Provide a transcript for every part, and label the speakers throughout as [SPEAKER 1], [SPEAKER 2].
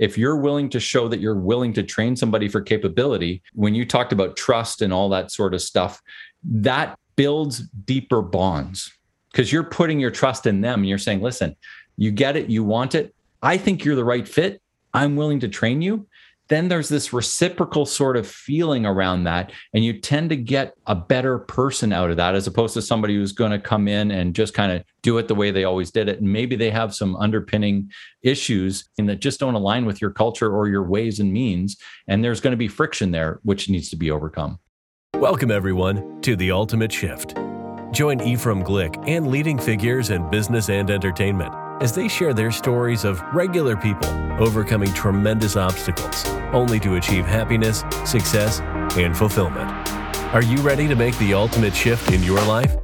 [SPEAKER 1] if you're willing to show that you're willing to train somebody for capability, when you talked about trust and all that sort of stuff, that builds deeper bonds because you're putting your trust in them and you're saying, listen, you get it, you want it. I think you're the right fit. I'm willing to train you then there's this reciprocal sort of feeling around that. And you tend to get a better person out of that as opposed to somebody who's going to come in and just kind of do it the way they always did it. And maybe they have some underpinning issues and that just don't align with your culture or your ways and means. And there's going to be friction there, which needs to be overcome.
[SPEAKER 2] Welcome, everyone, to The Ultimate Shift. Join Ephraim Glick and leading figures in business and entertainment as they share their stories of regular people overcoming tremendous obstacles only to achieve happiness, success, and fulfillment. Are you ready to make the ultimate shift in your life?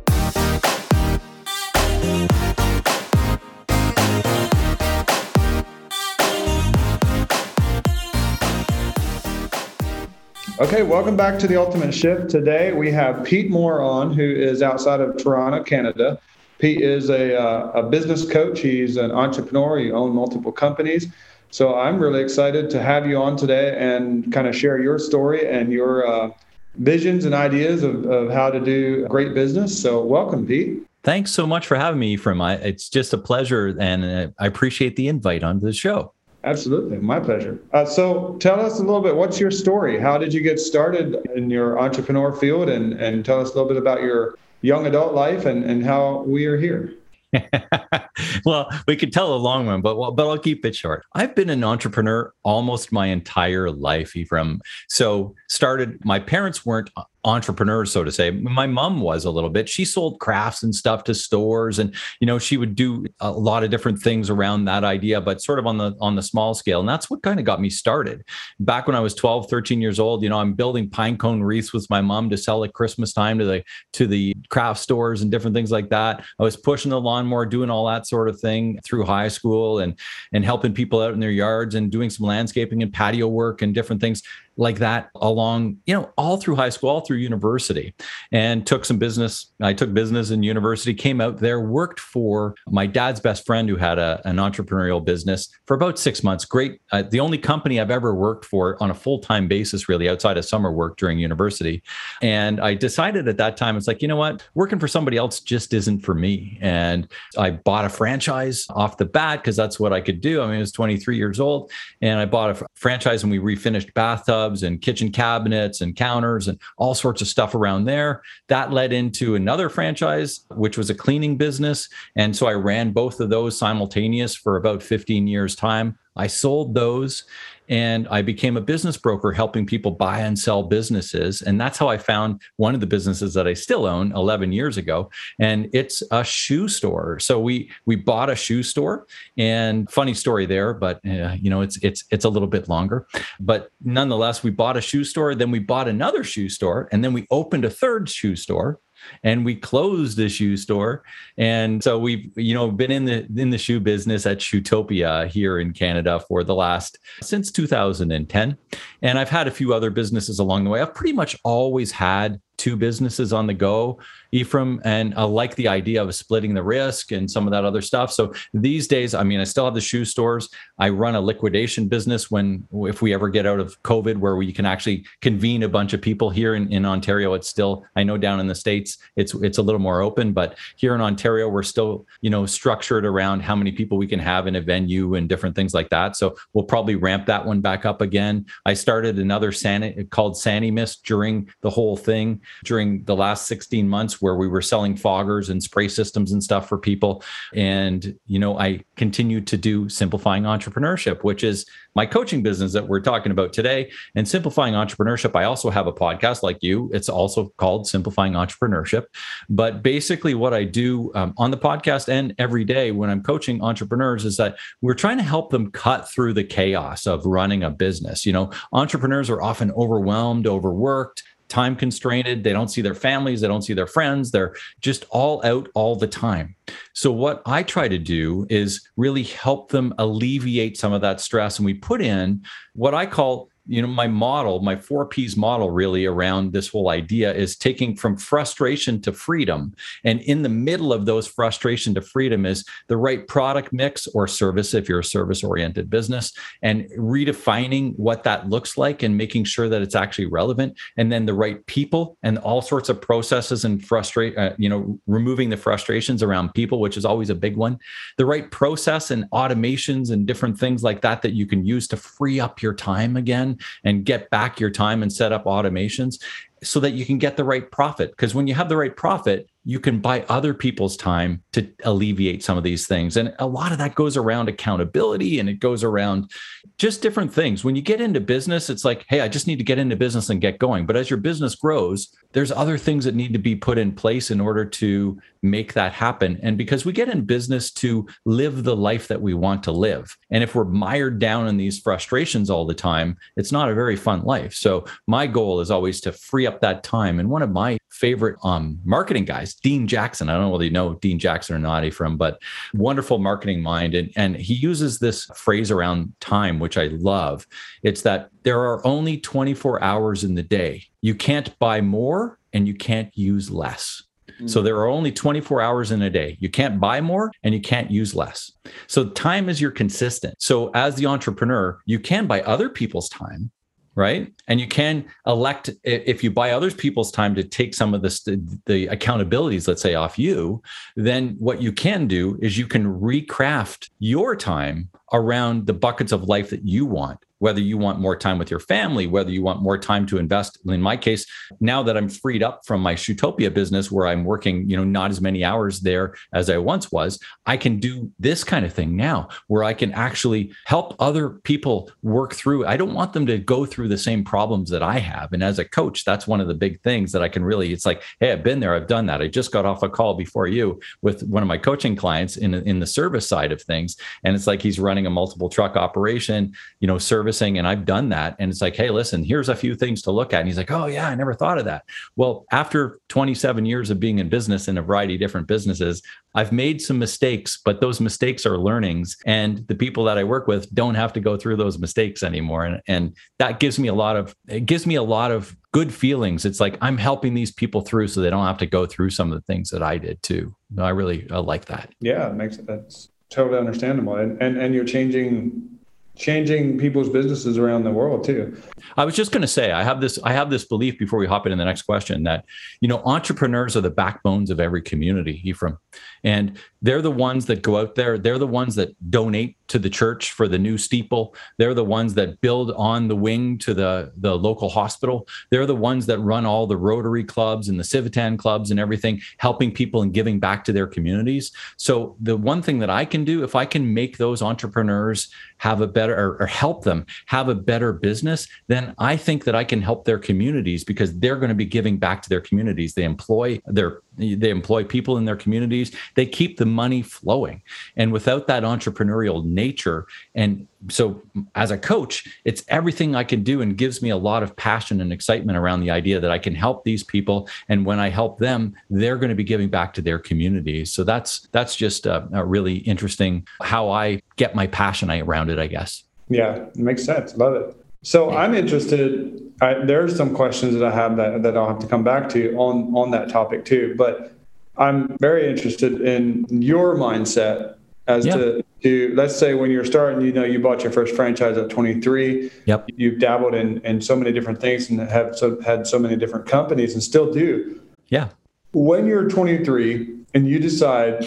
[SPEAKER 3] Okay, welcome back to the Ultimate Shift. Today we have Pete Mohr on, who is outside of Toronto, Canada. Pete is a, uh, a business coach. He's an entrepreneur. He owns multiple companies. So I'm really excited to have you on today and kind of share your story and your uh, visions and ideas of, of how to do great business. So welcome, Pete.
[SPEAKER 1] Thanks so much for having me, Ephraim. I, it's just a pleasure, and uh, I appreciate the invite onto the show.
[SPEAKER 3] Absolutely, my pleasure. Uh, so, tell us a little bit. What's your story? How did you get started in your entrepreneur field, and and tell us a little bit about your young adult life and, and how we are here.
[SPEAKER 1] well, we could tell a long one, but but I'll keep it short. I've been an entrepreneur almost my entire life, From So started. My parents weren't entrepreneurs, so to say. My mom was a little bit. She sold crafts and stuff to stores, and you know she would do a lot of different things around that idea, but sort of on the on the small scale. And that's what kind of got me started. Back when I was 12, 13 years old, you know, I'm building pine cone wreaths with my mom to sell at Christmas time to the to the craft stores and different things like that. I was pushing the lawnmower, doing all that sort of thing through high school, and and helping people out in their yards and doing some landscaping and patio work and different things like that along, you know, all through high school, all through university, and took some business. I took business in university, came out there, worked for my dad's best friend who had a, an entrepreneurial business for about six months. Great. Uh, the only company I've ever worked for on a full time basis, really, outside of summer work during university. And I decided at that time, it's like, you know what, working for somebody else just isn't for me. And I bought a franchise off the bat because that's what I could do. I mean, I was 23 years old and I bought a franchise and we refinished bathtub bathtubs and kitchen cabinets and counters and all sorts of stuff around there. That led into another franchise, which was a cleaning business. And so I ran both of those simultaneous for about 15 years' time. I sold those and I became a business broker helping people buy and sell businesses. And that's how I found one of the businesses that I still own 11 years ago. And it's a shoe store. So we we bought a shoe store and funny story there, but uh, you know, it's it's it's a little bit longer. But nonetheless, we bought a shoe store, then we bought another shoe store, and then we opened a third shoe store and we closed the shoe store. And so we've you know been in the in the shoe business at shoetopia here in canada for the last since 2010 and i've had a few other businesses along the way. I've pretty much always had two businesses on the go, Ephraim, and I like the idea of splitting the risk and some of that other stuff. So these days, I mean, I still have the shoe stores. I run a liquidation business when if we ever get out of COVID, where we can actually convene a bunch of people here in, in Ontario. It's still, I know down in the States, it's it's a little more open, but here in Ontario, we're still, you know, structured around how many people we can have in a venue and different things like that. So we'll probably ramp that one back up again. I started another Sani called Sanimist during the whole thing during the last 16 months where we were selling foggers and spray systems and stuff for people. And, you know, I continued to do simplifying entrepreneurship, which is my coaching business that we're talking about today. And simplifying entrepreneurship, I also have a podcast like you. It's also called Simplifying Entrepreneurship. But basically, what I do um, on the podcast and every day when I'm coaching entrepreneurs is that we're trying to help them cut through the chaos of running a business. You know, entrepreneurs are often overwhelmed, overworked time constrained. They don't see their families, they don't see their friends. They're just all out all the time. So, what I try to do is really help them alleviate some of that stress. And we put in what I call you know, my model, my four P's model really around this whole idea is taking from frustration to freedom. And in the middle of those frustration to freedom is the right product mix or service if you're a service oriented business and redefining what that looks like and making sure that it's actually relevant. And then the right people and all sorts of processes and frustrate, uh, you know, removing the frustrations around people, which is always a big one. The right process and automations and different things like that that you can use to free up your time again and get back your time and set up automations so that you can get the right profit. Because when you have the right profit, you can buy other people's time to alleviate some of these things. And a lot of that goes around accountability and it goes around just different things. When you get into business, it's like, hey, I just need to get into business and get going. But as your business grows, there's other things that need to be put in place in order to make that happen. And because we get in business to live the life that we want to live. And if we're mired down in these frustrations all the time, it's not a very fun life. So my goal is always to free up that time. And one of my favorite um, marketing guys, Dean Jackson. I don't know whether you know Dean Jackson or not from, but wonderful marketing mind. And, and he uses this phrase around time, which I love. It's that there are only 24 hours in the day. You can't buy more and you can't use less. So there are only 24 hours in a day. You can't buy more and you can't use less. So time is your consistent. So as the entrepreneur, you can buy other people's time right? And you can elect if you buy other people's time to take some of this the accountabilities let's say off you then what you can do is you can recraft your time around the buckets of life that you want whether you want more time with your family, whether you want more time to invest. In my case, now that I'm freed up from my Shoetopia business where I'm working, you know, not as many hours there as I once was, I can do this kind of thing now where I can actually help other people work through. I don't want them to go through the same problems that I have. And as a coach, that's one of the big things that I can really, it's like, hey, I've been there, I've done that. I just got off a call before you with one of my coaching clients in, in the service side of things. And it's like he's running a multiple truck operation, you know, service servicing and I've done that. And it's like, hey, listen, here's a few things to look at. And he's like, oh, yeah, I never thought of that. Well, after 27 years of being in business in a variety of different businesses, I've made some mistakes, but those mistakes are learnings. And the people that I work with don't have to go through those mistakes anymore. And, and that gives me a lot of, it gives me a lot of good feelings. It's like I'm helping these people through so they don't have to go through some of the things that I did too. I really I like that.
[SPEAKER 3] Yeah, makes that's totally understandable. And and, and you're changing changing people's businesses around the world too.
[SPEAKER 1] I was just going to say I have this I have this belief before we hop into the next question that you know entrepreneurs are the backbones of every community Ephraim and they're the ones that go out there they're the ones that donate to the church for the new steeple. They're the ones that build on the wing to the the local hospital. They're the ones that run all the rotary clubs and the civitan clubs and everything helping people and giving back to their communities. So the one thing that I can do if I can make those entrepreneurs have a better or, or help them have a better business then I think that I can help their communities because they're going to be giving back to their communities. They employ their they employ people in their communities they keep the money flowing. And without that entrepreneurial nature and so as a coach it's everything i can do and gives me a lot of passion and excitement around the idea that i can help these people. And when i help them they're going to be giving back to their communities so that's that's just a, a really interesting how i get my passion around it i guess.
[SPEAKER 3] Yeah it makes sense. Love it so i'm interested I, there's some questions that I have that, that I'll have to come back to on on that topic too. But I'm very interested in your mindset as yeah. to to let's say when you're starting, you know, you bought your first franchise at 23.
[SPEAKER 1] Yep.
[SPEAKER 3] You've dabbled in in so many different things and have so, had so many different companies and still do.
[SPEAKER 1] Yeah.
[SPEAKER 3] When you're 23 and you decide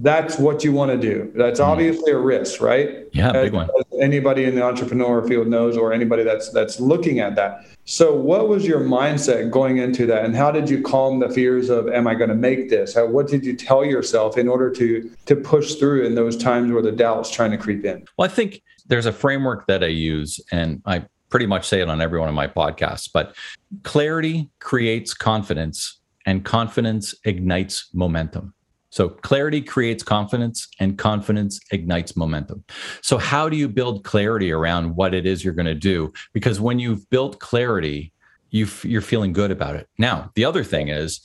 [SPEAKER 3] that's what you want to do. That's mm-hmm. obviously a risk, right?
[SPEAKER 1] Yeah, as, big one.
[SPEAKER 3] Anybody in the entrepreneur field knows, or anybody that's that's looking at that. So, what was your mindset going into that, and how did you calm the fears of "Am I going to make this?" How, what did you tell yourself in order to to push through in those times where the doubt's trying to creep in?
[SPEAKER 1] Well, I think there's a framework that I use, and I pretty much say it on every one of my podcasts. But clarity creates confidence, and confidence ignites momentum. So clarity creates confidence and confidence ignites momentum. So how do you build clarity around what it is you're going to do? Because when you've built clarity, you you're feeling good about it. Now, the other thing is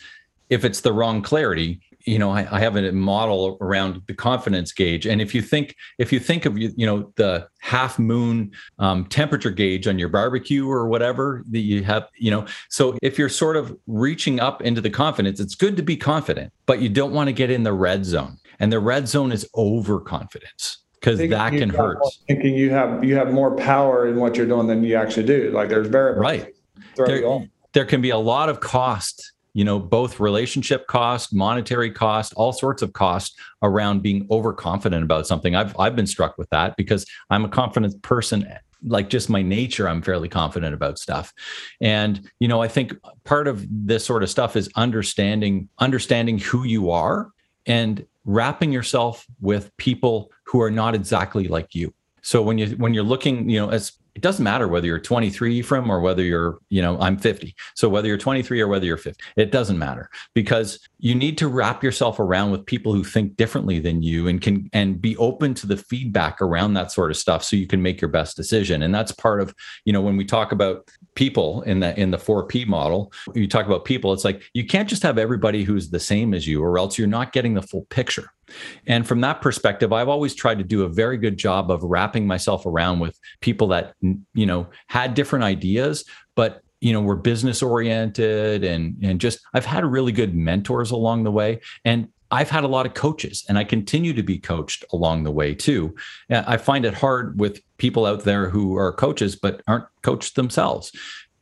[SPEAKER 1] if it's the wrong clarity, you know, I, I, have a model around the confidence gauge. And if you think, if you think of, you know, the half moon um, temperature gauge on your barbecue or whatever that you have, you know, so if you're sort of reaching up into the confidence, it's good to be confident, but you don't want to get in the red zone. And the red zone is overconfidence because that can hurt.
[SPEAKER 3] Thinking you have you have more power in what you're doing than you actually do. Like there's very
[SPEAKER 1] Right. There, there can be a lot of cost you know both relationship cost monetary cost all sorts of cost around being overconfident about something. I've i've been struck with that because i'm a confident person like just my nature i'm fairly confident about stuff. And you know i think part of this sort of stuff is understanding understanding who you are and wrapping yourself with people who are not exactly like you. So when you when you're looking you know as it doesn't matter whether you're 23 from or whether you're you know i'm 50 so whether you're 23 or whether you're 50 it doesn't matter because you need to wrap yourself around with people who think differently than you and can and be open to the feedback around that sort of stuff so you can make your best decision. And that's part of you know when we talk about people in the in the 4p model you talk about people it's like you can't just have everybody who's the same as you or else you're not getting the full picture and from that perspective, I've always tried to do a very good job of wrapping myself around with people that, you know, had different ideas, but you know were business oriented and and just I've had really good mentors along the way and I've had a lot of coaches and I continue to be coached along the way too. Uh, I find it hard with people out there who are coaches but aren't coached themselves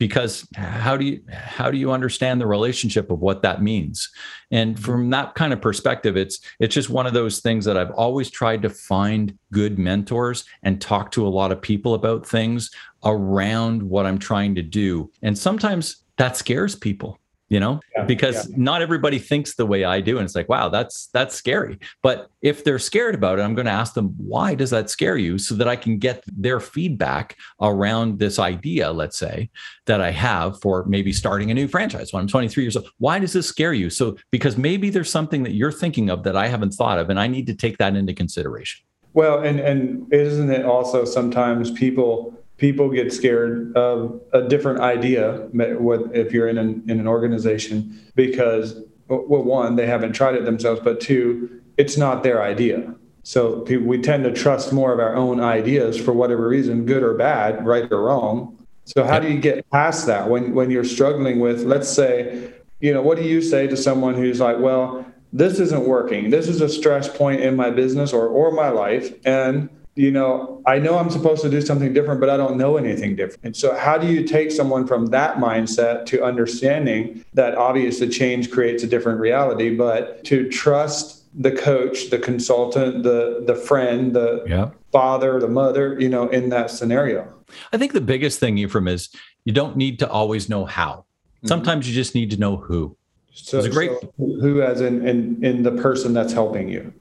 [SPEAKER 1] because how do you how do you understand the relationship of what that means? And mm-hmm. from that kind of perspective it's it's just one of those things that i've always tried to find good mentors and talk to a lot of people about things around what i'm trying to do. And sometimes that scares people you know? Yeah, because yeah. not everybody thinks the way i do and it's like wow that's that's scary. But if they're scared about it i'm going to ask them why does that scare you? So that i can get their feedback around this idea let's say that i have for maybe starting a new franchise when i'm 23 years old. Why does this scare you? So because maybe there's something that you're thinking of that i haven't thought of and i need to take that into consideration.
[SPEAKER 3] Well and and isn't it also sometimes people people get scared of a different idea if you're in an, in an organization because well one they haven't tried it themselves but two it's not their idea. So we tend to trust more of our own ideas for whatever reason good or bad right or wrong. So how do you get past that when when you're struggling with let's say you know what do you say to someone who's like well this isn't working. This is a stress point in my business or or my life and you know, I know I'm supposed to do something different, but I don't know anything different. And so, how do you take someone from that mindset to understanding that obviously change creates a different reality, but to trust the coach, the consultant, the the friend, the yeah. father, the mother, you know, in that scenario?
[SPEAKER 1] I think the biggest thing, Ephraim, is you don't need to always know how. Mm-hmm. Sometimes you just need to know who.
[SPEAKER 3] So, it's a great so who, as in, in in the person that's helping you.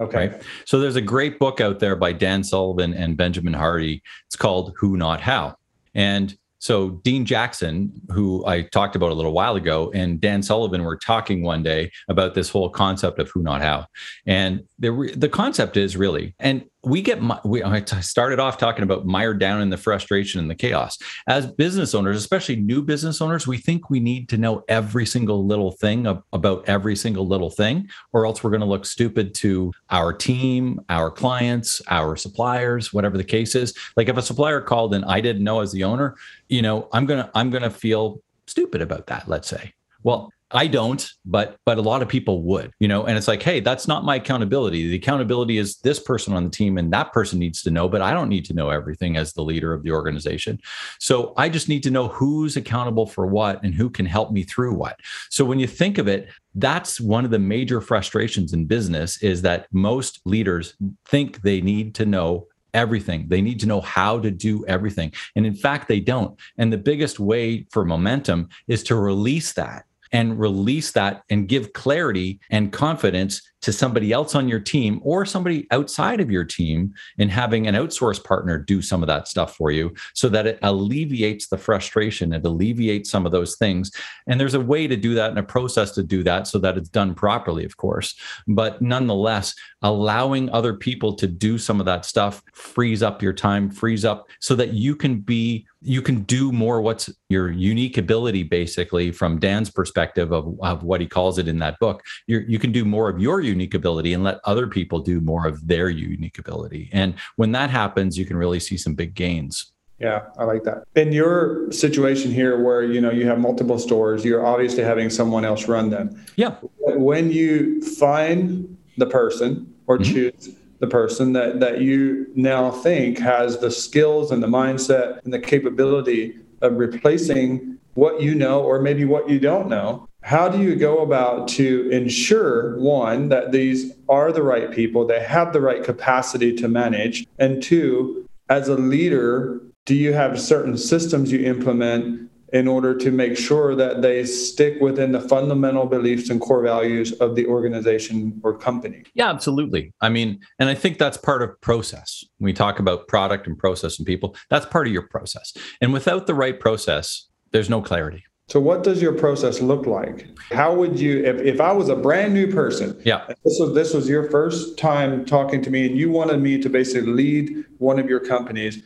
[SPEAKER 1] Okay. Right? So there's a great book out there by Dan Sullivan and Benjamin Hardy. It's called Who Not How. And so Dean Jackson, who I talked about a little while ago, and Dan Sullivan were talking one day about this whole concept of who not how. And the the concept is really, and we get we I started off talking about mired down in the frustration and the chaos. As business owners especially new business owners we think we need to know every single little thing about every single little thing or else we're going to look stupid to our team our clients our suppliers whatever the case is. Like if a supplier called and i didn't know as the owner you know i'm going to i'm going to feel stupid about that let's say well I don't, but but a lot of people would, you know, and it's like, hey, that's not my accountability. The accountability is this person on the team and that person needs to know, but I don't need to know everything as the leader of the organization. So I just need to know who's accountable for what and who can help me through what. So when you think of it, that's one of the major frustrations in business is that most leaders think they need to know everything. They need to know how to do everything. And in fact, they don't. And the biggest way for momentum is to release that and release that and give clarity and confidence to somebody else on your team or somebody outside of your team and having an outsource partner do some of that stuff for you so that it alleviates the frustration. It alleviates some of those things. And there's a way to do that and a process to do that so that it's done properly of course. But nonetheless allowing other people to do some of that stuff frees up your time frees up so that you can be you can do more what's your unique ability basically from dan's perspective of, of what he calls it in that book, you you can do more of your unique ability and let other people do more of their unique ability. And when that happens, you can really see some big gains.
[SPEAKER 3] Yeah, I like that. In your situation here where you know you have multiple stores, you're obviously having someone else run them.
[SPEAKER 1] Yeah.
[SPEAKER 3] When you find the person or mm-hmm. choose the person that that you now think has the skills and the mindset and the capability of replacing what you know or maybe what you don't know. How do you go about to ensure one that these are the right people they have the right capacity to manage and two as a leader do you have certain systems you implement in order to make sure that they stick within the fundamental beliefs and core values of the organization or company
[SPEAKER 1] yeah absolutely i mean and i think that's part of process when we talk about product and process and people that's part of your process and without the right process there's no clarity
[SPEAKER 3] so what does your process look like? How would you if, if I was a brand new person,
[SPEAKER 1] yeah.
[SPEAKER 3] This was this was your first time talking to me and you wanted me to basically lead one of your companies.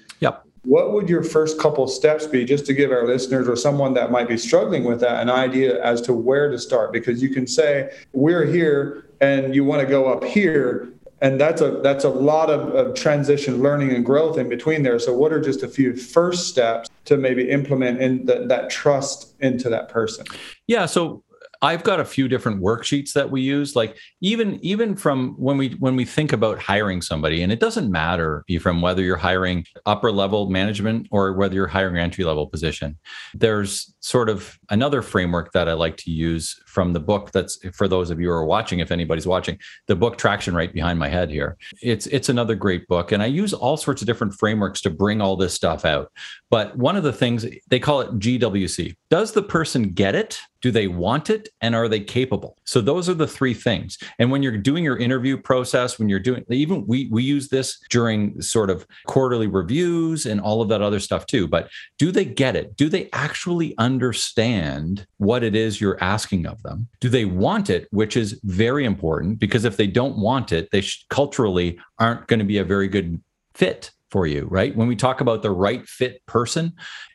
[SPEAKER 3] What would your first couple steps be just to give our listeners or someone that might be struggling with that an idea as to where to start? Because you can say we're here and you want to go up here and that's a that's a lot of, of transition learning and growth in between there. So what are just a few first steps to maybe implement in the, that trust into that person?
[SPEAKER 1] Yeah so I've got a few different worksheets that we use. Like even even from when we when we think about hiring somebody, and it doesn't matter from whether you're hiring upper level management or whether you're hiring entry level position. There's sort of another framework that I like to use from the book. That's for those of you who are watching, if anybody's watching, the book Traction right behind my head here. It's it's another great book, and I use all sorts of different frameworks to bring all this stuff out. But one of the things they call it GWC. Does the person get it? Do they want it? And are they capable? So those are the three things. And when you're doing your interview process, when you're doing even we we use this during sort of quarterly reviews and all of that other stuff too. But do they get it? Do they actually understand what it is you're asking of them? Do they want it? Which is very important because if they don't want it, they sh- culturally aren't going to be a very good fit for you, right? When we talk about the right fit person,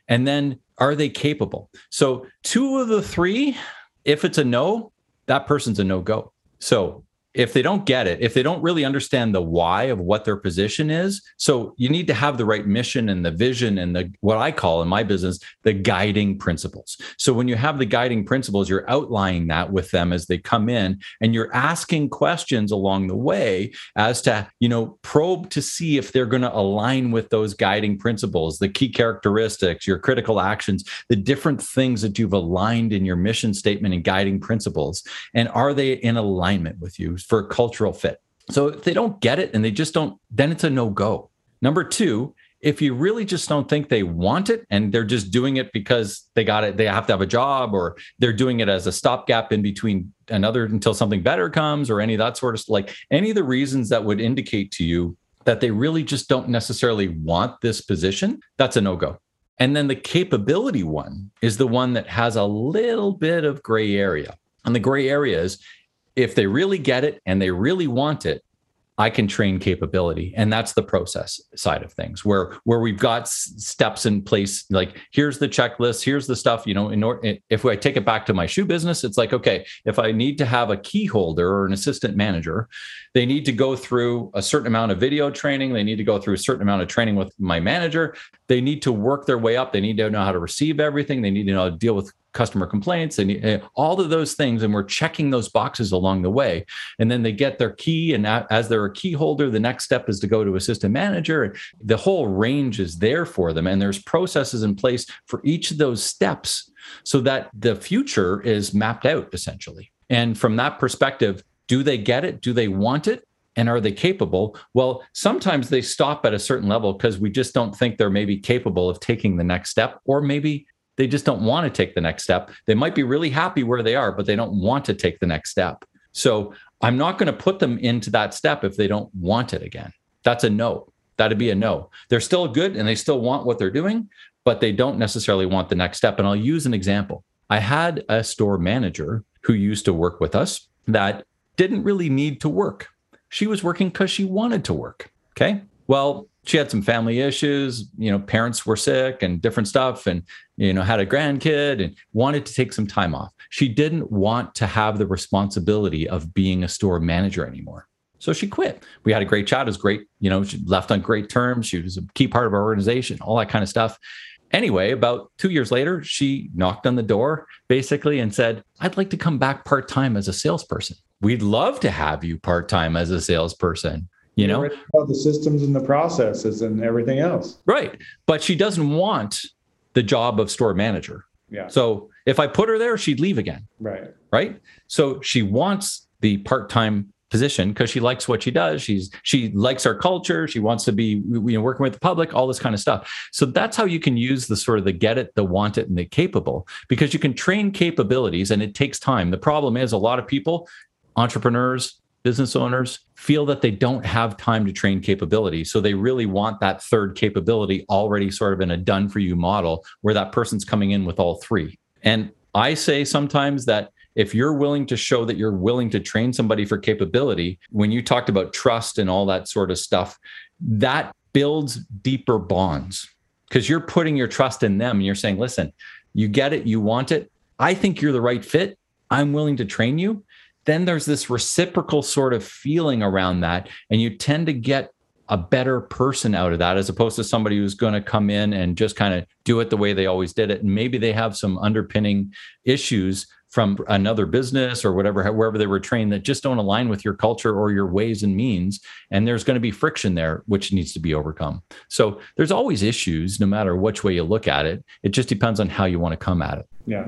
[SPEAKER 1] and then are they capable? So, two of the three, if it's a no, that person's a no go. So, if they don't get it, if they don't really understand the why of what their position is, so you need to have the right mission and the vision and the what I call in my business the guiding principles. So when you have the guiding principles, you're outlining that with them as they come in and you're asking questions along the way as to, you know, probe to see if they're going to align with those guiding principles, the key characteristics, your critical actions, the different things that you've aligned in your mission statement and guiding principles and are they in alignment with you? For cultural fit. So if they don't get it and they just don't, then it's a no go. Number two, if you really just don't think they want it and they're just doing it because they got it, they have to have a job or they're doing it as a stopgap in between another until something better comes or any of that sort of like any of the reasons that would indicate to you that they really just don't necessarily want this position, that's a no go. And then the capability one is the one that has a little bit of gray area. And the gray area is if they really get it and they really want it, I can train capability, and that's the process side of things, where where we've got s- steps in place. Like here's the checklist, here's the stuff. You know, in or, if I take it back to my shoe business, it's like okay, if I need to have a key holder or an assistant manager, they need to go through a certain amount of video training. They need to go through a certain amount of training with my manager. They need to work their way up. They need to know how to receive everything. They need to know how to deal with customer complaints and uh, all of those things and we're checking those boxes along the way. And then they get their key and as they're a key holder the next step is to go to assistant manager the whole range is there for them. And there's processes in place for each of those steps so that the future is mapped out essentially. And from that perspective do they get it? Do they want it? And are they capable? Well, sometimes they stop at a certain level because we just don't think they're maybe capable of taking the next step, or maybe they just don't want to take the next step. They might be really happy where they are, but they don't want to take the next step. So I'm not going to put them into that step if they don't want it again. That's a no. That'd be a no. They're still good and they still want what they're doing, but they don't necessarily want the next step. And I'll use an example. I had a store manager who used to work with us that didn't really need to work. She was working because she wanted to work. Okay. Well, she had some family issues you know parents were sick and different stuff and you know had a grandkid and wanted to take some time off. She didn't want to have the responsibility of being a store manager anymore. So she quit. We had a great chat. It was great you know she left on great terms. She was a key part of our organization all that kind of stuff. Anyway about two years later she knocked on the door basically and said i'd like to come back part-time as a salesperson. We'd love to have you part-time as a salesperson you know?
[SPEAKER 3] The systems and the processes and everything else.
[SPEAKER 1] Right. But she doesn't want the job of store manager.
[SPEAKER 3] Yeah.
[SPEAKER 1] So if i put her there she'd leave again.
[SPEAKER 3] Right.
[SPEAKER 1] Right? So she wants the part-time position because she likes what she does. She's she likes our culture. She wants to be you know working with the public all this kind of stuff. So that's how you can use the sort of the get it the want it and the capable because you can train capabilities and it takes time. The problem is a lot of people entrepreneurs business owners feel that they don't have time to train capability. So they really want that third capability already sort of in a done for you model where that person's coming in with all three. And I say sometimes that if you're willing to show that you're willing to train somebody for capability, when you talked about trust and all that sort of stuff, that builds deeper bonds because you're putting your trust in them and you're saying, listen, you get it, you want it. I think you're the right fit. I'm willing to train you then there's this reciprocal sort of feeling around that. And you tend to get a better person out of that as opposed to somebody who's going to come in and just kind of do it the way they always did it. And maybe they have some underpinning issues from another business or whatever, wherever they were trained that just don't align with your culture or your ways and means. And there's going to be friction there, which needs to be overcome. So there's always issues, no matter which way you look at it. It just depends on how you want to come at it.
[SPEAKER 3] Yeah.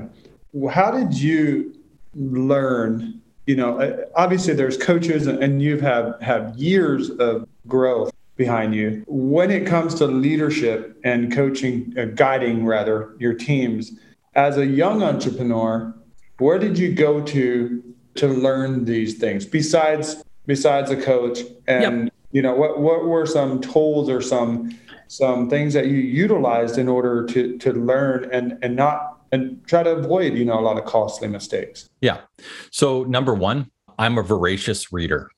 [SPEAKER 3] How did you learn you know, uh, obviously there's coaches and you've have have years of growth behind you. When it comes to leadership and coaching, uh, guiding rather your teams, as a young entrepreneur, where did you go to to learn these things besides besides a coach? And yep. you know, what what were some tools or some some things that you utilized in order to to learn and and not and try to avoid, you know, a lot of costly mistakes.
[SPEAKER 1] Yeah. So number one, I'm a voracious reader.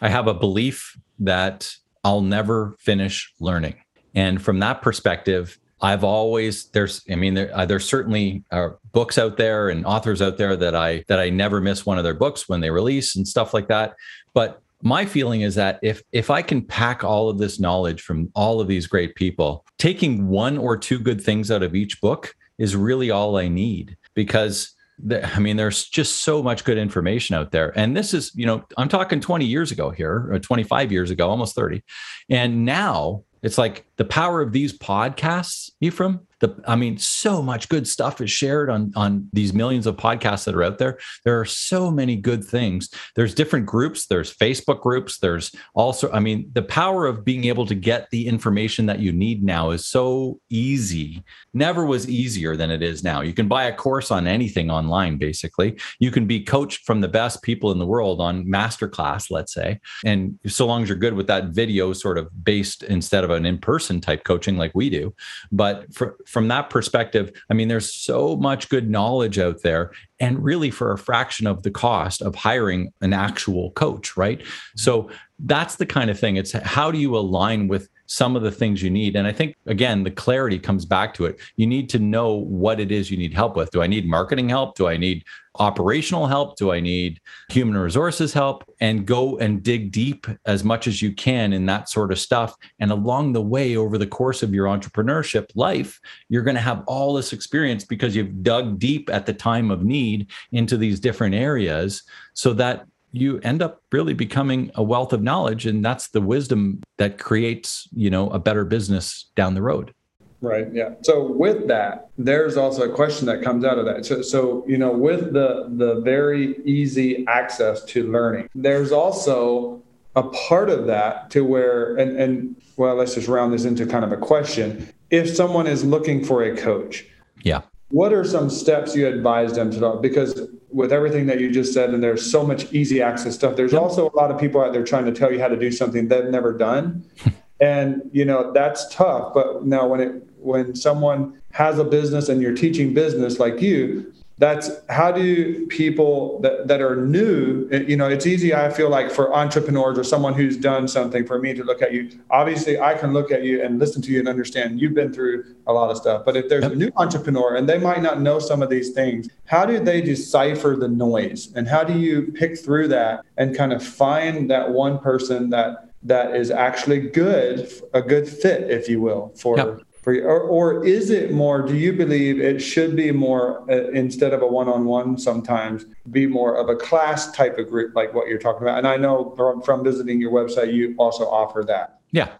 [SPEAKER 1] I have a belief that I'll never finish learning. And from that perspective, I've always there's I mean there uh, there's certainly uh, books out there and authors out there that I that I never miss one of their books when they release and stuff like that. But my feeling is that if if I can pack all of this knowledge from all of these great people, taking one or two good things out of each book is really all I need because the, I mean, there's just so much good information out there. And this is, you know, I'm talking 20 years ago here, or 25 years ago, almost 30. And now it's like the power of these podcasts, Ephraim, the i mean so much good stuff is shared on on these millions of podcasts that are out there. There are so many good things. There's different groups. There's facebook groups. There's also i mean the power of being able to get the information that you need now is so easy. Never was easier than it is now. You can buy a course on anything online basically. You can be coached from the best people in the world on masterclass let's say. And so long as you're good with that video sort of based instead of an in-person type coaching like we do but for from that perspective, I mean, there's so much good knowledge out there, and really for a fraction of the cost of hiring an actual coach, right? So that's the kind of thing. It's how do you align with some of the things you need. And I think, again, the clarity comes back to it. You need to know what it is you need help with. Do I need marketing help? Do I need operational help? Do I need human resources help? And go and dig deep as much as you can in that sort of stuff. And along the way, over the course of your entrepreneurship life, you're going to have all this experience because you've dug deep at the time of need into these different areas so that you end up really becoming a wealth of knowledge and that's the wisdom that creates you know a better business down the road.
[SPEAKER 3] Right yeah. So with that there's also a question that comes out of that. So, so you know with the the very easy access to learning there's also a part of that to where and and well let's just round this into kind of a question. If someone is looking for a coach
[SPEAKER 1] yeah.
[SPEAKER 3] what are some steps you advise them to do? Because with everything that you just said, and there's so much easy access stuff, there's yep. also a lot of people out there trying to tell you how to do something they've never done. and you know, that's tough. But now when it when someone has a business and you're teaching business like you, that's how do people that, that are new eh, you know it's easy i feel like for entrepreneurs or someone who's done something for me to look at you. Obviously i can look at you and listen to you and understand you've been through a lot of stuff. But if there's a new entrepreneur and they might not know some of these things how do they decipher the noise? And how do you pick through that and kind of find that one person that that is actually good a good fit if you will for yep for you? Or, or is it more, do you believe it should be more, uh, instead of a one on one, sometimes be more of a class type of group, like what you're talking about? And I know from, from visiting your website, you also offer that.
[SPEAKER 1] Yeah.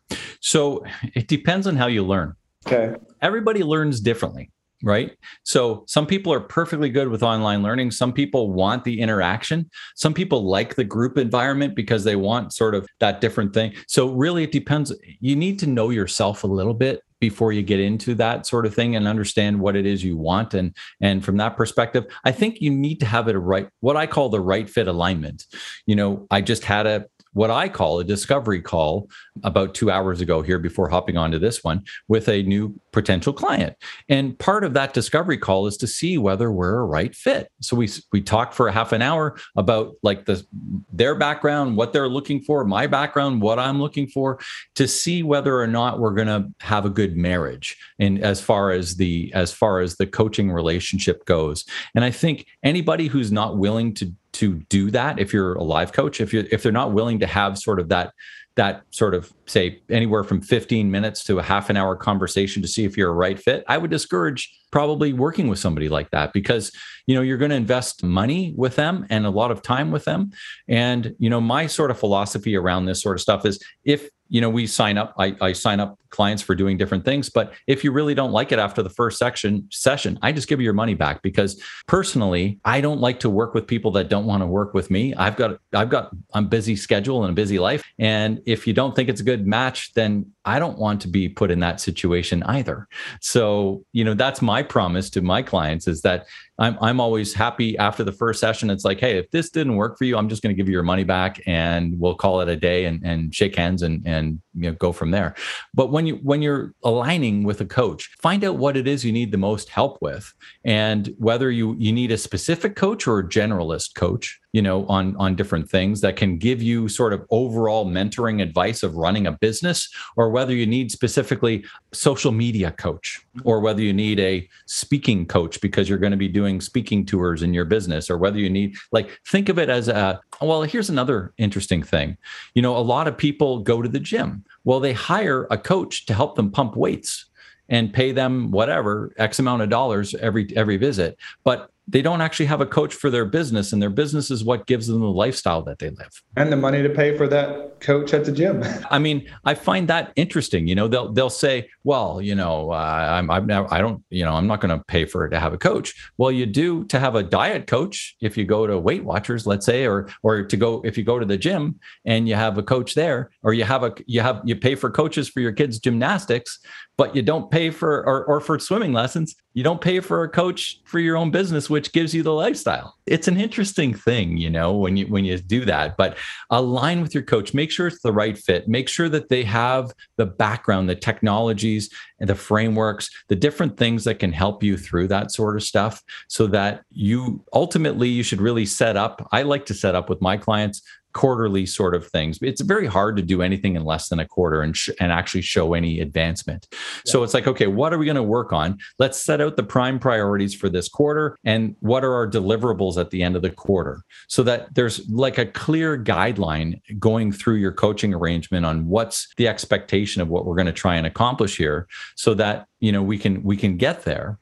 [SPEAKER 1] So it depends on how you learn.
[SPEAKER 3] Okay.
[SPEAKER 1] Everybody learns differently right? So some people are perfectly good with online learning. Some people want the interaction. Some people like the group environment because they want sort of that different thing. So really it depends. You need to know yourself a little bit before you get into that sort of thing and understand what it is you want. And and from that perspective i think you need to have it right what i call the right fit alignment. You know i just had a what I call a discovery call about two hours ago here before hopping onto this one with a new potential client. And part of that discovery call is to see whether we're a right fit. So we we talk for a half an hour about like the their background, what they're looking for, my background, what I'm looking for, to see whether or not we're going to have a good marriage. And as far as the as far as the coaching relationship goes, and I think anybody who's not willing to to do that if you're a live coach if you if they're not willing to have sort of that that sort of say anywhere from 15 minutes to a half an hour conversation to see if you're a right fit i would discourage probably working with somebody like that because you know you're going to invest money with them and a lot of time with them. And you know my sort of philosophy around this sort of stuff is if you know we sign up I, I sign up clients for doing different things but if you really don't like it after the first section session i just give you your money back because personally i don't like to work with people that don't want to work with me. I've got i've got a busy schedule and a busy life. And if you don't think it's a good match then i don't want to be put in that situation either. So you know that's my promise to my clients is that I'm I'm always happy after the first session. It's like, hey, if this didn't work for you, I'm just going to give you your money back, and we'll call it a day and and shake hands and and you know go from there. But when you when you're aligning with a coach, find out what it is you need the most help with, and whether you you need a specific coach or a generalist coach you know on on different things that can give you sort of overall mentoring advice of running a business or whether you need specifically social media coach mm-hmm. or whether you need a speaking coach because you're going to be doing speaking tours in your business or whether you need like think of it as a well here's another interesting thing. You know a lot of people go to the gym. Well they hire a coach to help them pump weights and pay them whatever x amount of dollars every every visit. But they don't actually have a coach for their business and their business is what gives them the lifestyle that they live.
[SPEAKER 3] And the money to pay for that coach at the gym.
[SPEAKER 1] I mean i find that interesting you know they'll they'll say well you know uh, i'm i'm never, i don't you know i'm not going to pay for it to have a coach. Well you do to have a diet coach if you go to weight watchers let's say or or to go if you go to the gym and you have a coach there or you have a you have you pay for coaches for your kids gymnastics but you don't pay for or, or for swimming lessons you don't pay for a coach for your own business which gives you the lifestyle. It's an interesting thing you know when you when you do that but align with your coach. Make sure it's the right fit. Make sure that they have the background the technologies and the frameworks the different things that can help you through that sort of stuff so that you ultimately you should really set up i like to set up with my clients quarterly sort of things. It's very hard to do anything in less than a quarter and sh- and actually show any advancement. Yeah. So it's like, okay, what are we going to work on? Let's set out the prime priorities for this quarter and what are our deliverables at the end of the quarter so that there's like a clear guideline going through your coaching arrangement on what's the expectation of what we're going to try and accomplish here so that, you know, we can we can get there.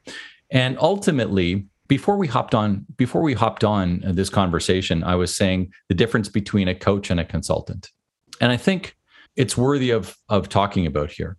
[SPEAKER 1] And ultimately, before we hopped on before we hopped on uh, this conversation i was saying the difference between a coach and a consultant. And i think it's worthy of of talking about here.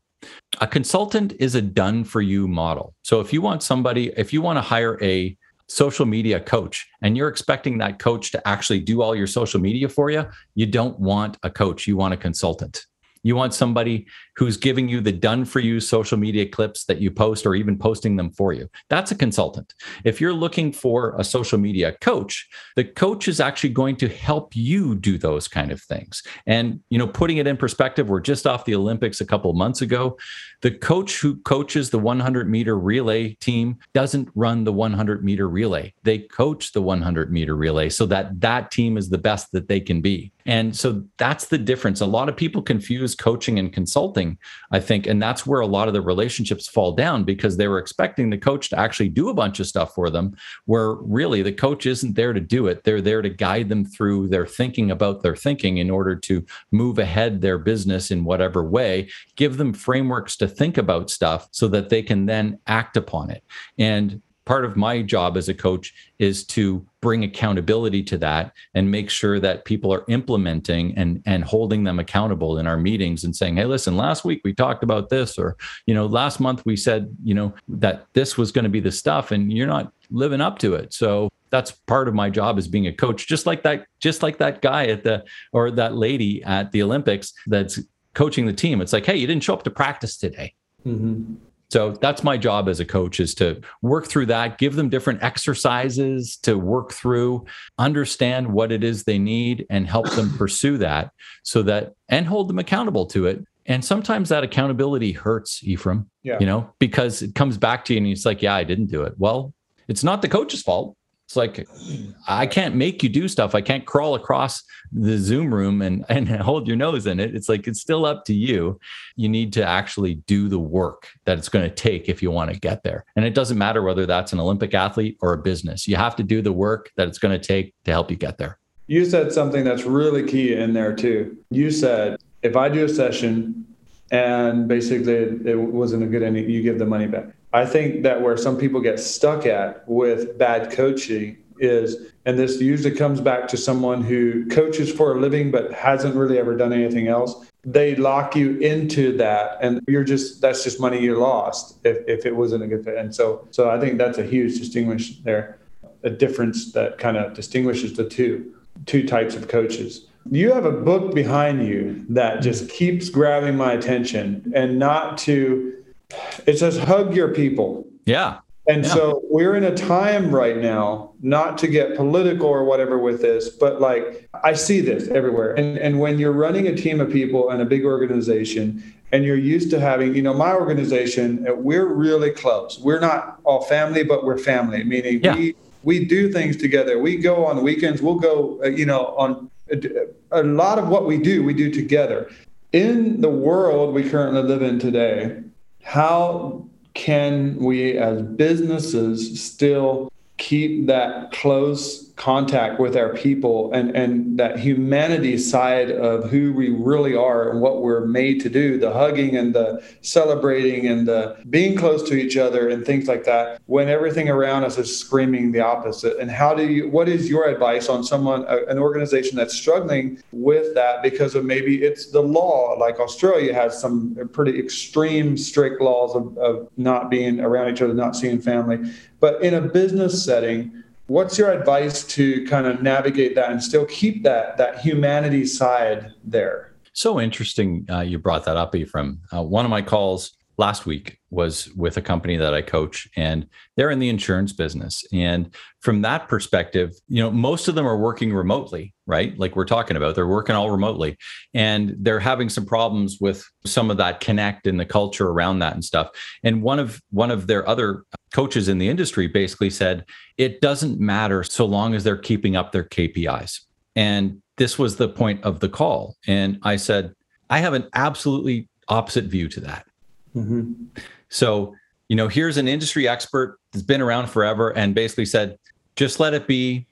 [SPEAKER 1] A consultant is a done for you model. So if you want somebody if you want to hire a social media coach and you're expecting that coach to actually do all your social media for you you don't want a coach. You want a consultant. You want somebody who's giving you the done for you social media clips that you post or even posting them for you. That's a consultant. If you're looking for a social media coach, the coach is actually going to help you do those kind of things. And, you know, putting it in perspective, we're just off the Olympics a couple months ago. The coach who coaches the 100 meter relay team doesn't run the 100 meter relay. They coach the 100 meter relay so that that team is the best that they can be. And so that's the difference. A lot of people confuse coaching and consulting, I think. And that's where a lot of the relationships fall down because they were expecting the coach to actually do a bunch of stuff for them, where really the coach isn't there to do it. They're there to guide them through their thinking about their thinking in order to move ahead their business in whatever way, give them frameworks to think about stuff so that they can then act upon it. And part of my job as a coach is to bring accountability to that and make sure that people are implementing and and holding them accountable in our meetings and saying hey listen last week we talked about this or you know last month we said you know that this was going to be the stuff and you're not living up to it. So that's part of my job as being a coach just like that just like that guy at the or that lady at the olympics that's coaching the team. It's like hey you didn't show up to practice today. Mm-hmm. So that's my job as a coach is to work through that, give them different exercises to work through, understand what it is they need and help them pursue that so that and hold them accountable to it. And sometimes that accountability hurts, Ephraim, yeah. you know, because it comes back to you and it's like, yeah, I didn't do it. Well, it's not the coach's fault. It's like I can't make you do stuff. I can't crawl across the Zoom room and and hold your nose in it. It's like it's still up to you. You need to actually do the work that it's going to take if you want to get there. And it doesn't matter whether that's an Olympic athlete or a business. You have to do the work that it's going to take to help you get there.
[SPEAKER 3] You said something that's really key in there too. You said if I do a session and basically it wasn't a good ending, you give the money back. I think that where some people get stuck at with bad coaching is, and this usually comes back to someone who coaches for a living but hasn't really ever done anything else. They lock you into that, and you're just that's just money you lost if, if it wasn't a good fit. And so, so I think that's a huge distinguish there, a difference that kind of distinguishes the two two types of coaches. You have a book behind you that just keeps grabbing my attention, and not to it says hug your people.
[SPEAKER 1] Yeah.
[SPEAKER 3] And yeah. so we're in a time right now, not to get political or whatever with this, but like I see this everywhere. And and when you're running a team of people and a big organization and you're used to having, you know, my organization, uh, we're really close. We're not all family, but we're family, meaning yeah. we we do things together. We go on weekends, we'll go, uh, you know, on a, a lot of what we do, we do together. In the world we currently live in today, how can we as businesses still keep that close contact with our people and, and that humanity side of who we really are and what we're made to do the hugging and the celebrating and the being close to each other and things like that when everything around us is screaming the opposite. And how do you what is your advice on someone uh, an organization that's struggling with that because of maybe it's the law? Like australia has some pretty extreme strict laws of, of not being around each other not seeing family. But in a business setting What's your advice to kind of navigate that and still keep that that humanity side there?
[SPEAKER 1] So interesting, uh, you brought that up, Ephraim. Uh, one of my calls last week was with a company that I coach, and they're in the insurance business. And from that perspective, you know, most of them are working remotely, right? Like we're talking about, they're working all remotely, and they're having some problems with some of that connect and the culture around that and stuff. And one of one of their other coaches in the industry basically said it doesn't matter so long as they're keeping up their KPIs. And this was the point of the call. And I said, I have an absolutely opposite view to that. Mm-hmm. So, you know, here's an industry expert that's been around forever and basically said, just let it be.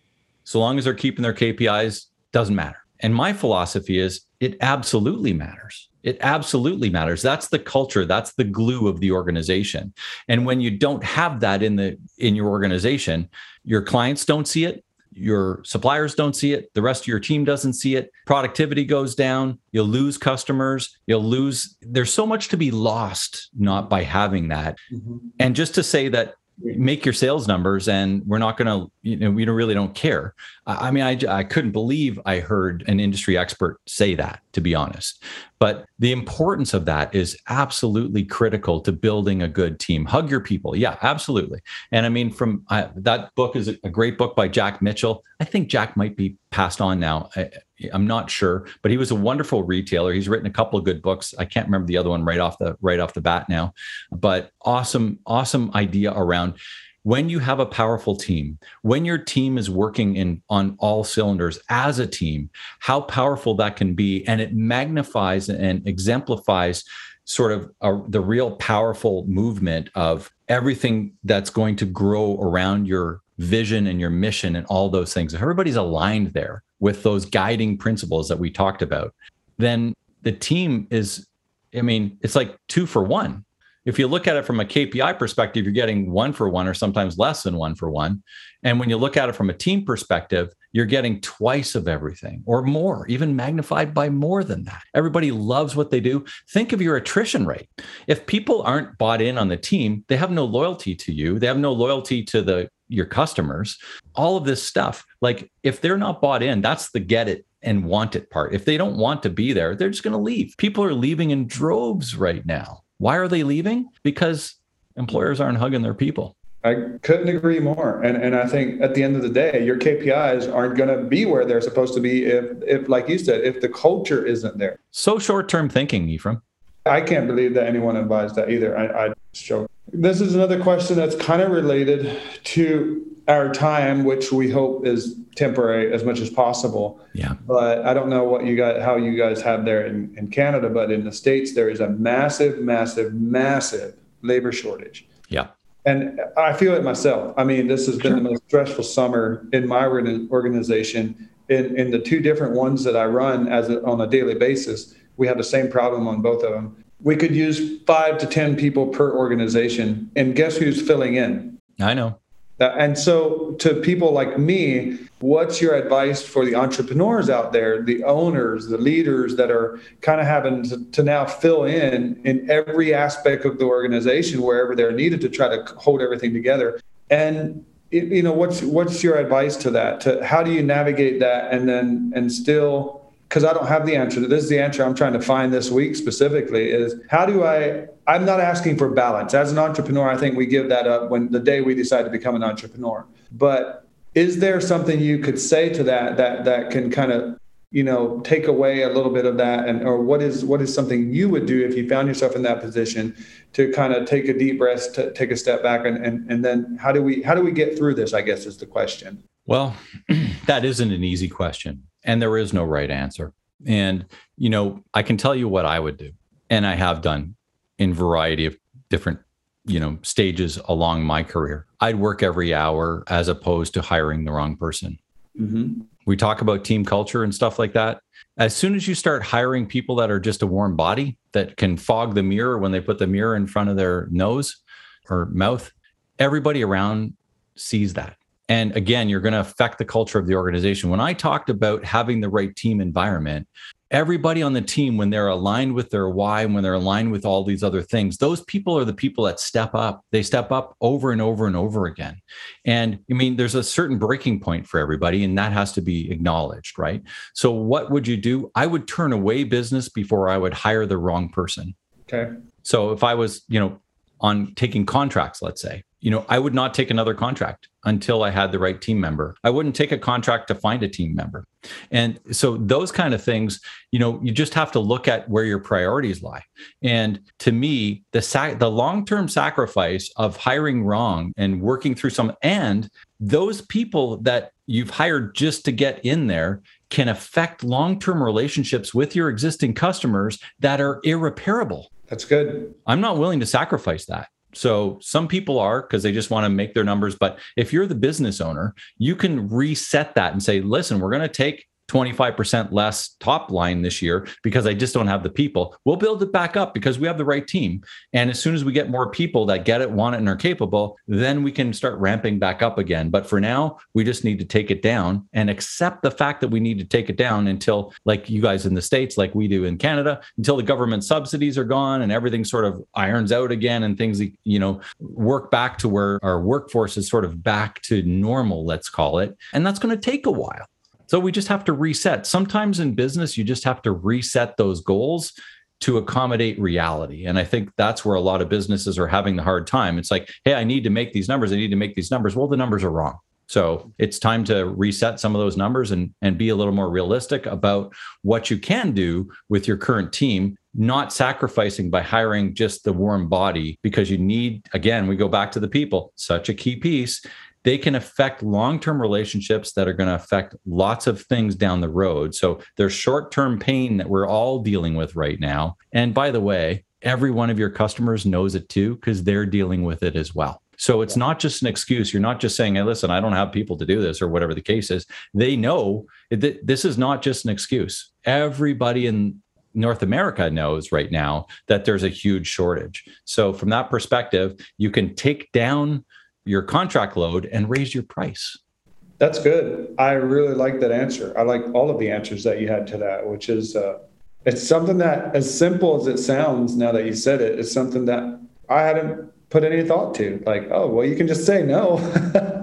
[SPEAKER 1] So long as they're keeping their KPIs, doesn't matter. And my philosophy is it absolutely matters. It absolutely matters. That's the culture, that's the glue of the organization. And when you don't have that in the in your organization, your clients don't see it, your suppliers don't see it, the rest of your team doesn't see it, productivity goes down, you'll lose customers, you'll lose there's so much to be lost not by having that. Mm-hmm. And just to say that make your sales numbers and we're not going to you know we don't really don't care. I, mean I, I couldn't believe i heard an industry expert say that to be honest. But the importance of that is absolutely critical to building a good team. Hug your people. Yeah absolutely. And i mean from I, that book is a great book by jack mitchell. I think jack might be passed on now I'm not sure, but he was a wonderful retailer. He's written a couple of good books. I can't remember the other one right off the right off the bat now, but awesome, awesome idea around when you have a powerful team, when your team is working in on all cylinders as a team, how powerful that can be, and it magnifies and exemplifies sort of a, the real powerful movement of everything that's going to grow around your vision and your mission and all those things. If everybody's aligned there with those guiding principles that we talked about, then the team is, I mean, it's like two for one. If you look at it from a KPI perspective, you're getting one for one or sometimes less than one for one. And when you look at it from a team perspective, you're getting twice of everything or more, even magnified by more than that. Everybody loves what they do. Think of your attrition rate. If people aren't bought in on the team, they have no loyalty to you. They have no loyalty to the your customers, all of this stuff. Like if they're not bought in, that's the get it and want it part. If they don't want to be there, they're just going to leave. People are leaving in droves right now. Why are they leaving? Because employers aren't hugging their people.
[SPEAKER 3] I couldn't agree more. And and I think at the end of the day, your KPIs aren't going to be where they're supposed to be if if like you said, if the culture isn't there.
[SPEAKER 1] So short-term thinking, Ephraim.
[SPEAKER 3] I can't believe that anyone advised that either. I, I show this is another question that's kind of related to our time, which we hope is temporary as much as possible.
[SPEAKER 1] Yeah.
[SPEAKER 3] But I don't know what you got, how you guys have there in, in Canada, but in the States, there is a massive, massive, massive labor shortage.
[SPEAKER 1] Yeah.
[SPEAKER 3] And I feel it myself. I mean, this has been the most stressful summer in my organization. In, in the two different ones that I run as a, on a daily basis, we have the same problem on both of them we could use five to 10 people per organization. And guess who's filling in?
[SPEAKER 1] I know.
[SPEAKER 3] Uh, and so, to people like me, what's your advice for the entrepreneurs out there, the owners, the leaders that are kind of having to, to now fill in in every aspect of the organization wherever they're needed to try to hold everything together? And you know, what's what's your advice to that? To how do you navigate that and then and still because I don't have the answer. This is the answer I'm trying to find this week specifically is how do I I'm not asking for balance. As an entrepreneur, I think we give that up when the day we decide to become an entrepreneur. But is there something you could say to that that that can kind of you know take away a little bit of that and or what is what is something you would do if you found yourself in that position to kind of take a deep breath to take a step back and and, and then how do we how do we get through this i guess is the question
[SPEAKER 1] well that isn't an easy question and there is no right answer. And, you know, I can tell you what I would do, and I have done in variety of different, you know, stages along my career. I'd work every hour as opposed to hiring the wrong person. Mm-hmm. We talk about team culture and stuff like that. As soon as you start hiring people that are just a warm body that can fog the mirror when they put the mirror in front of their nose or mouth, everybody around sees that. And again, you're going to affect the culture of the organization. When I talked about having the right team environment, everybody on the team, when they're aligned with their why, and when they're aligned with all these other things, those people are the people that step up. They step up over and over and over again. And I mean, there's a certain breaking point for everybody, and that has to be acknowledged, right? So, what would you do? I would turn away business before I would hire the wrong person.
[SPEAKER 3] Okay.
[SPEAKER 1] So, if I was, you know, on taking contracts, let's say, you know, I would not take another contract until I had the right team member. I wouldn't take a contract to find a team member. And so those kind of things, you know, you just have to look at where your priorities lie. And to me, the sac- the long-term sacrifice of hiring wrong and working through some and those people that you've hired just to get in there can affect long-term relationships with your existing customers that are irreparable.
[SPEAKER 3] That's good.
[SPEAKER 1] I'm not willing to sacrifice that. So some people are because they just want to make their numbers. But if you're the business owner, you can reset that and say, listen, we're going to take 25% less top line this year because I just don't have the people. We'll build it back up because we have the right team. And as soon as we get more people that get it, want it, and are capable, then we can start ramping back up again. But for now, we just need to take it down and accept the fact that we need to take it down until, like you guys in the States, like we do in Canada, until the government subsidies are gone and everything sort of irons out again and things, you know, work back to where our workforce is sort of back to normal, let's call it. And that's going to take a while. So we just have to reset. Sometimes in business, you just have to reset those goals to accommodate reality. And I think that's where a lot of businesses are having the hard time. It's like, hey, I need to make these numbers. I need to make these numbers. Well, the numbers are wrong. So it's time to reset some of those numbers and, and be a little more realistic about what you can do with your current team, not sacrificing by hiring just the warm body because you need, again, we go back to the people, such a key piece they can affect long term relationships that are going to affect lots of things down the road. So there's short term pain that we're all dealing with right now. And by the way, every one of your customers knows it too, because they're dealing with it as well. So it's not just an excuse. You're not just saying, hey, listen, I don't have people to do this or whatever the case is. They know that this is not just an excuse. Everybody in North America knows right now that there's a huge shortage. So, from that perspective, you can take down your contract load and raise your price.
[SPEAKER 3] That's good. I really like that answer. I like all of the answers that you had to that, which is uh, it's something that, as simple as it sounds, now that you said it, it, is something that I hadn't put any thought to. Like, oh, well, you can just say no.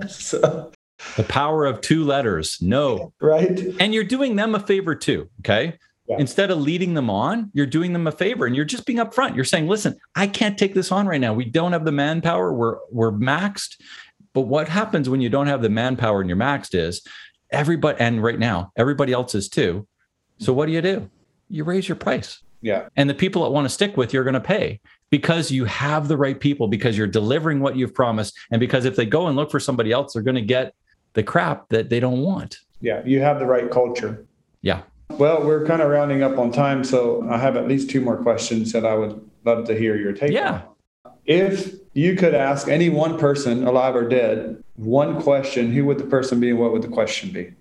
[SPEAKER 1] so. The power of two letters, no.
[SPEAKER 3] Right.
[SPEAKER 1] And you're doing them a favor too. Okay. Yeah. Instead of leading them on, you're doing them a favor and you're just being upfront. You're saying, listen, I can't take this on right now. We don't have the manpower. We're we're maxed. But what happens when you don't have the manpower and you're maxed is everybody and right now, everybody else is too. So what do you do? You raise your price.
[SPEAKER 3] Yeah.
[SPEAKER 1] And the people that want to stick with you are going to pay because you have the right people, because you're delivering what you've promised. And because if they go and look for somebody else, they're going to get the crap that they don't want.
[SPEAKER 3] Yeah. You have the right culture.
[SPEAKER 1] Yeah.
[SPEAKER 3] Well, we're kind of rounding up on time, so I have at least two more questions that I would love to hear your take
[SPEAKER 1] yeah.
[SPEAKER 3] on. If you could ask any one person, alive or dead, one question, who would the person be and what would the question be?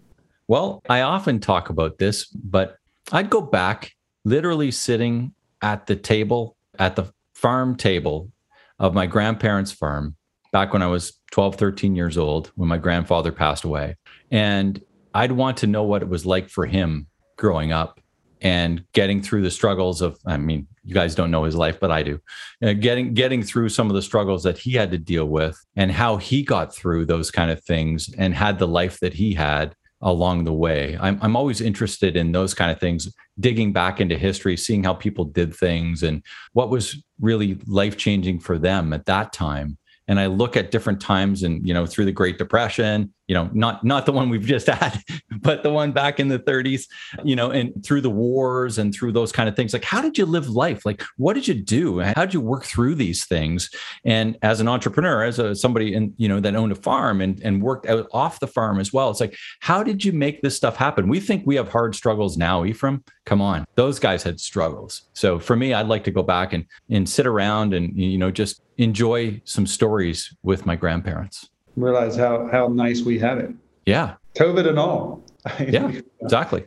[SPEAKER 1] Well, I often talk about this, but I'd go back literally sitting at the table, at the farm table of my grandparents' farm back when I was 12, 13 years old, when my grandfather passed away. And I'd want to know what it was like for him growing up and getting through the struggles of i mean you guys don't know his life but i do uh, getting getting through some of the struggles that he had to deal with and how he got through those kind of things and had the life that he had along the way. I'm, I'm always interested in those kind of things digging back into history seeing how people did things and what was really life changing for them at that time. And I look at different times and you know through the Great Depression, you know not not the one we've just had, but the one back in the 30s, you know, and through the wars and through those kind of things. Like, how did you live life? Like, what did you do? How did you work through these things? And as an entrepreneur, as a somebody in you know that owned a farm and and worked out off the farm as well, it's like, how did you make this stuff happen? We think we have hard struggles now, Ephraim. Come on, those guys had struggles. So for me, I'd like to go back and and sit around and you know just enjoy some stories with my grandparents.
[SPEAKER 3] Realize how how nice we have it.
[SPEAKER 1] Yeah.
[SPEAKER 3] COVID and all.
[SPEAKER 1] yeah, exactly.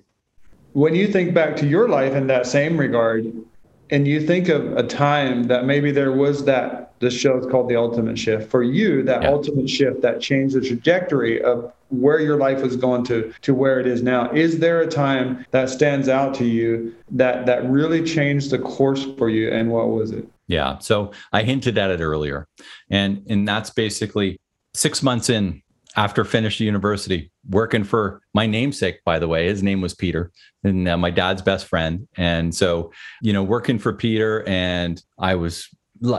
[SPEAKER 3] When you think back to your life in that same regard, and you think of a time that maybe there was that this show is called the ultimate shift for you that yeah. ultimate shift that changed the trajectory of where your life was going to to where it is now is there a time that stands out to you that that really changed the course for you and what was it
[SPEAKER 1] yeah. So I hinted at it earlier. And and that's basically 6 months in after finished university, working for my namesake, by the way, his name was Peter, and uh, my dad's best friend. And so, you know, working for Peter, and I was,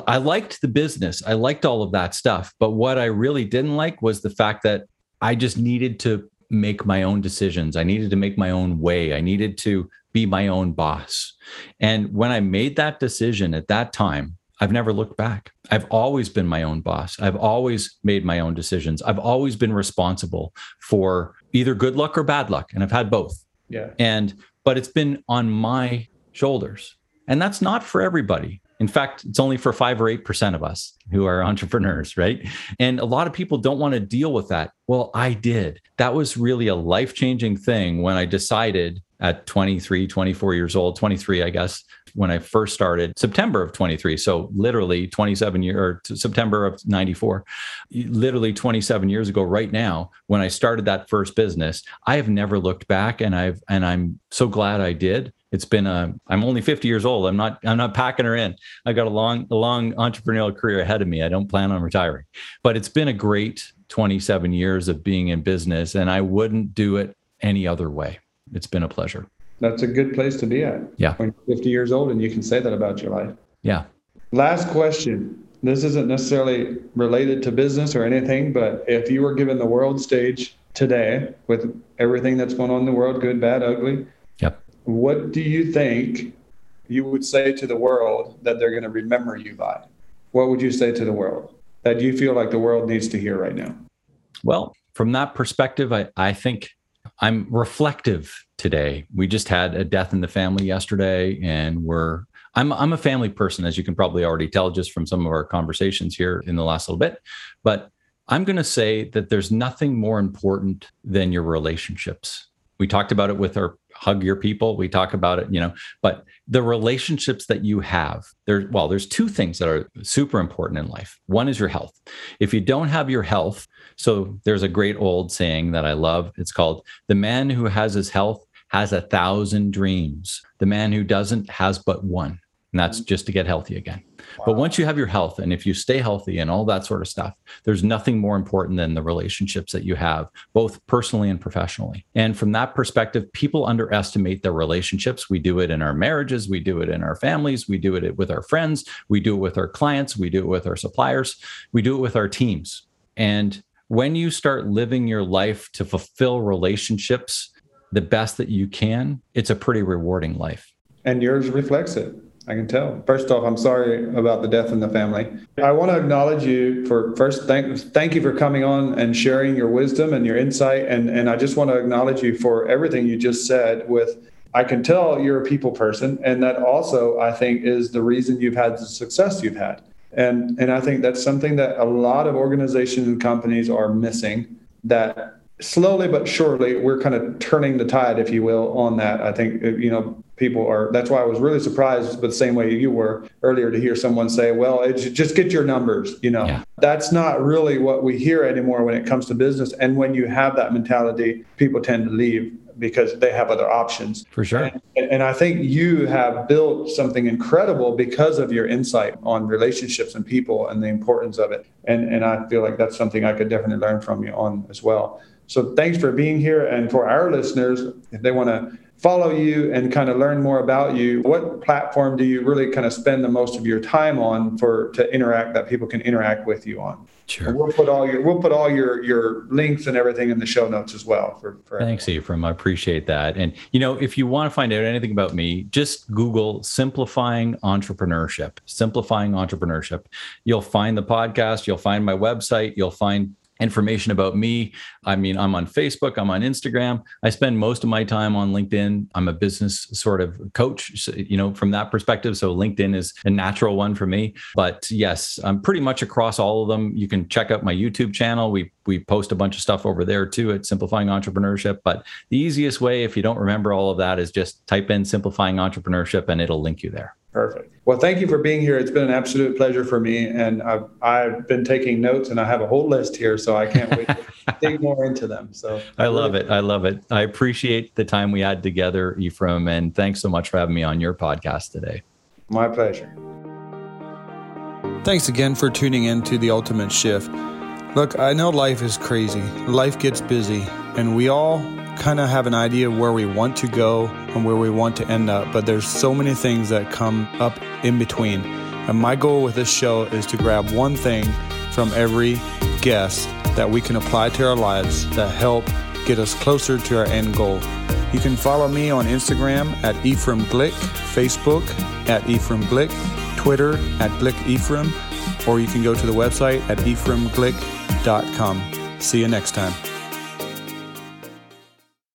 [SPEAKER 1] I liked the business, I liked all of that stuff. But what I really didn't like was the fact that I just needed to make my own decisions. I needed to make my own way. I needed to be my own boss. And when I made that decision at that time, I've never looked back. I've always been my own boss. I've always made my own decisions. I've always been responsible for either good luck or bad luck. And I've had both.
[SPEAKER 3] Yeah.
[SPEAKER 1] And, but it's been on my shoulders. And that's not for everybody. In fact, it's only for five or 8% of us who are entrepreneurs, right? And a lot of people don't want to deal with that. Well, I did. That was really a life changing thing when I decided at 23, 24 years old, 23, I guess, when I first started, September of 23. So literally 27 years or September of 94, literally 27 years ago, right now, when I started that first business, I have never looked back and I've, and I'm so glad I did. It's been a i'm only 50 years old. I'm not i'm not packing her in. I got a long a long entrepreneurial career ahead of me. I don't plan on retiring. But it's been a great 27 years of being in business and i wouldn't do it any other way it's been a pleasure.
[SPEAKER 3] That's a good place to be at.
[SPEAKER 1] Yeah.
[SPEAKER 3] When you're 50 years old and you can say that about your life.
[SPEAKER 1] Yeah.
[SPEAKER 3] Last question. This isn't necessarily related to business or anything but if you were given the world stage today with everything that's going on in the world good bad ugly what do you think you would say to the world that they're going to remember you by? What would you say to the world that you feel like the world needs to hear right now?
[SPEAKER 1] Well, from that perspective, I, I think I'm reflective today. We just had a death in the family yesterday, and we're I'm I'm a family person, as you can probably already tell just from some of our conversations here in the last little bit. But I'm going to say that there's nothing more important than your relationships. We talked about it with our hug your people. We talk about it you know but the relationships that you have there well there's two things that are super important in life. One is your health. If you don't have your health so there's a great old saying that i love. It's called the man who has his health has a thousand dreams. The man who doesn't has but one. And that's mm-hmm. just to get healthy again Wow. But once you have your health and if you stay healthy and all that sort of stuff, there's nothing more important than the relationships that you have, both personally and professionally. And from that perspective, people underestimate their relationships. We do it in our marriages, we do it in our families, we do it with our friends, we do it with our clients, we do it with our suppliers, we do it with our teams. And when you start living your life to fulfill relationships the best that you can, it's a pretty rewarding life.
[SPEAKER 3] And yours reflects it. I can tell. First off, I'm sorry about the death in the family. I want to acknowledge you for first thank thank you for coming on and sharing your wisdom and your insight and and I just want to acknowledge you for everything you just said with I can tell you're a people person and that also I think is the reason you've had the success you've had. And and I think that's something that a lot of organizations and companies are missing that slowly but surely we're kind of turning the tide if you will on that. I think uh, you know people are that's why i was really surprised but the same way you were earlier to hear someone say well just get your numbers you know? Yeah. that's not really what we hear anymore when it comes to business and when you have that mentality people tend to leave because they have other options.
[SPEAKER 1] For sure.
[SPEAKER 3] And, and i think you have built something incredible because of your insight on relationships and people and the importance of it. And and i feel like that's something i could definitely learn from you on as well so thanks for being here. And for our listeners if they want to follow you and kind of learn more about you what platform do you really kind of spend the most of your time on for to interact that people can interact with you on?
[SPEAKER 1] Sure.
[SPEAKER 3] We'll put all your we'll put all your your links and everything in the show notes as well for, for
[SPEAKER 1] thanks ephraim. I appreciate that. And you know if you want to find out anything about me just google simplifying entrepreneurship. Simplifying entrepreneurship. You'll find the podcast you'll find my website you'll find information about me. I mean, I'm on Facebook, I'm on Instagram. I spend most of my time on LinkedIn. I'm a business sort of coach, you know, from that perspective. So LinkedIn is a natural one for me. But yes, I'm pretty much across all of them. You can check out my YouTube channel. We we post a bunch of stuff over there too at Simplifying Entrepreneurship. But the easiest way, if you don't remember all of that, is just type in Simplifying Entrepreneurship and it'll link you there.
[SPEAKER 3] Perfect. Well, thank you for being here. It's been an absolute pleasure for me. And I've, I've been taking notes and I have a whole list here, so I can't wait to dig more into them. So
[SPEAKER 1] I love it. I love it. I appreciate the time we had together, Ephraim. And thanks so much for having me on your podcast today.
[SPEAKER 3] My pleasure.
[SPEAKER 4] Thanks again for tuning in to The Ultimate Shift. Look, I know life is crazy, life gets busy, and we all kind of have an idea where we want to go and where we want to end up, but there's so many things that come up in between. And my goal with this show is to grab one thing from every guest that we can apply to our lives that help get us closer to our end goal. You can follow me on Instagram at Ephraim Glick, Facebook at Ephraim Glick, Twitter at Glick Ephraim, or you can go to the website at ephraimglick.com. See you next time.